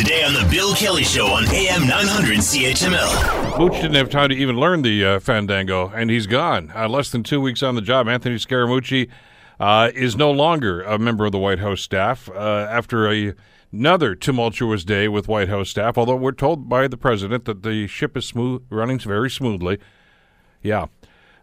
Today on The Bill Kelly Show on AM 900 CHML. Mooch didn't have time to even learn the uh, Fandango, and he's gone. Uh, less than two weeks on the job, Anthony Scaramucci uh, is no longer a member of the White House staff uh, after a, another tumultuous day with White House staff, although we're told by the president that the ship is smooth, running very smoothly. Yeah.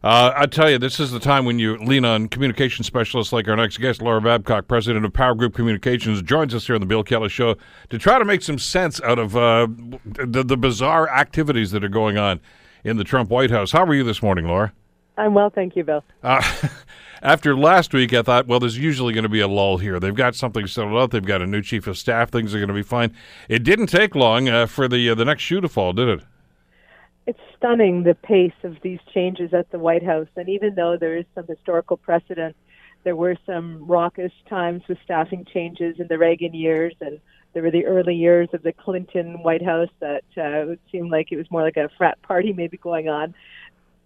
Uh, I tell you, this is the time when you lean on communication specialists like our next guest, Laura Babcock, president of Power Group Communications, joins us here on the Bill Kelly Show to try to make some sense out of uh, the, the bizarre activities that are going on in the Trump White House. How are you this morning, Laura? I'm well, thank you, Bill. Uh, after last week, I thought, well, there's usually going to be a lull here. They've got something settled up. They've got a new chief of staff. Things are going to be fine. It didn't take long uh, for the uh, the next shoe to fall, did it? It's stunning the pace of these changes at the White House, and even though there is some historical precedent, there were some raucous times with staffing changes in the Reagan years, and there were the early years of the Clinton White House that uh, it seemed like it was more like a frat party maybe going on.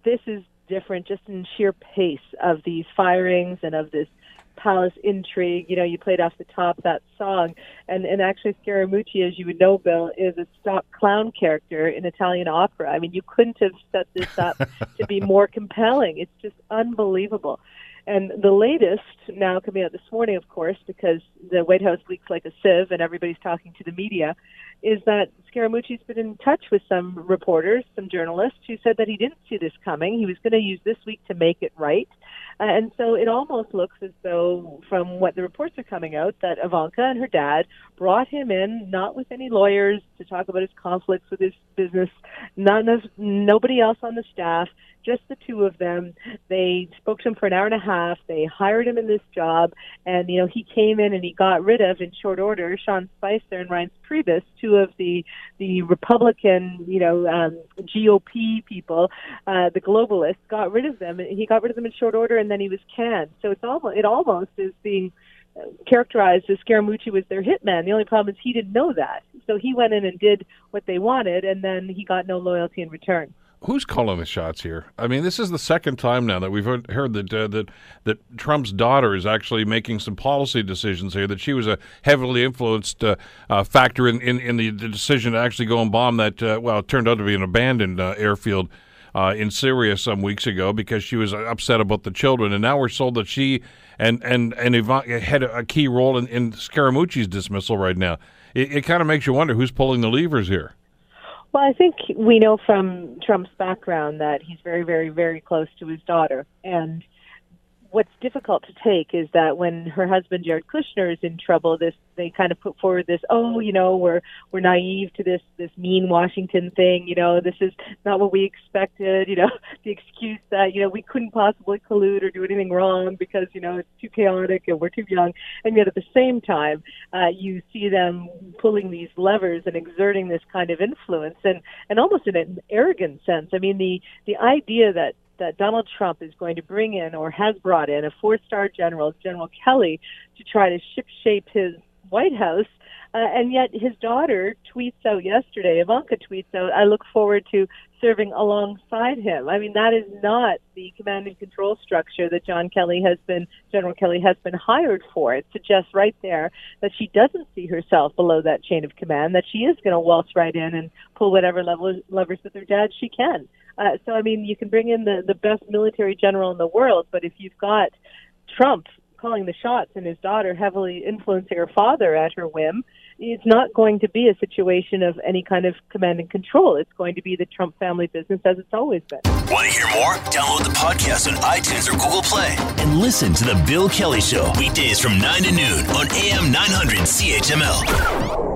This is different just in sheer pace of these firings and of this palace intrigue. You know, you played off the top that song, and and actually Scaramucci, as you would know, Bill, is a stock clown character in Italian opera. I mean, you couldn't have set this up to be more compelling. It's just unbelievable. And the latest now coming out this morning, of course, because the White House leaks like a sieve and everybody's talking to the media, is that Scaramucci's been in touch with some reporters, some journalists who said that he didn't see this coming. He was going to use this week to make it right. Uh, and so it almost looks as though, from what the reports are coming out, that Ivanka and her dad brought him in, not with any lawyers, to talk about his conflicts with his business, none of nobody else on the staff, just the two of them. They spoke to him for an hour and a half. They hired him in this job, and you know he came in and he got rid of in short order Sean Spicer and Reince Priebus, two of the the Republican, you know, um, GOP people, uh, the globalists, got rid of them. He got rid of them in short order, and then he was canned. So it's almost it almost is being uh, characterized as Scaramucci was their hitman. The only problem is he didn't know that. So he went in and did what they wanted, and then he got no loyalty in return who's calling the shots here? I mean, this is the second time now that we've heard, that uh, that that Trump's daughter is actually making some policy decisions here. That she was a heavily influenced uh, uh, factor in, in, in the, the, decision to actually go and bomb that. Uh, well, it turned out to be an abandoned uh, airfield. Uh, in Syria some weeks ago because she was upset about the children, and now we're told that she and and and Yvonne had a key role in, in Scaramucci's dismissal right now. It, it kind of makes you wonder who's pulling the levers here. Well, I think we know from Trump's background that he's very, very, very close to his daughter. And what's difficult to take is that when her husband Jared Kushner is in trouble, this they kind of put forward this, oh, you know, we're we're naive to this this mean Washington thing, you know, this is not what we expected, you know, the excuse that you know we couldn't possibly collude or do anything wrong because you know it's too chaotic and we're too young, and yet at the same time, uh, you see them pulling these levers and exerting this kind of influence, and and almost in an arrogant sense. I mean, the the idea that that Donald Trump is going to bring in or has brought in a four star general, General Kelly, to try to ship shape his White House. Uh, and yet his daughter tweets out yesterday, Ivanka tweets out, I look forward to serving alongside him. I mean, that is not the command and control structure that John Kelly has been, General Kelly has been hired for. It suggests right there that she doesn't see herself below that chain of command, that she is going to waltz right in and pull whatever levers with her dad she can. Uh, so, I mean, you can bring in the, the best military general in the world, but if you've got Trump calling the shots and his daughter heavily influencing her father at her whim, it's not going to be a situation of any kind of command and control. It's going to be the Trump family business as it's always been. Want to hear more? Download the podcast on iTunes or Google Play and listen to The Bill Kelly Show weekdays from 9 to noon on AM 900 CHML.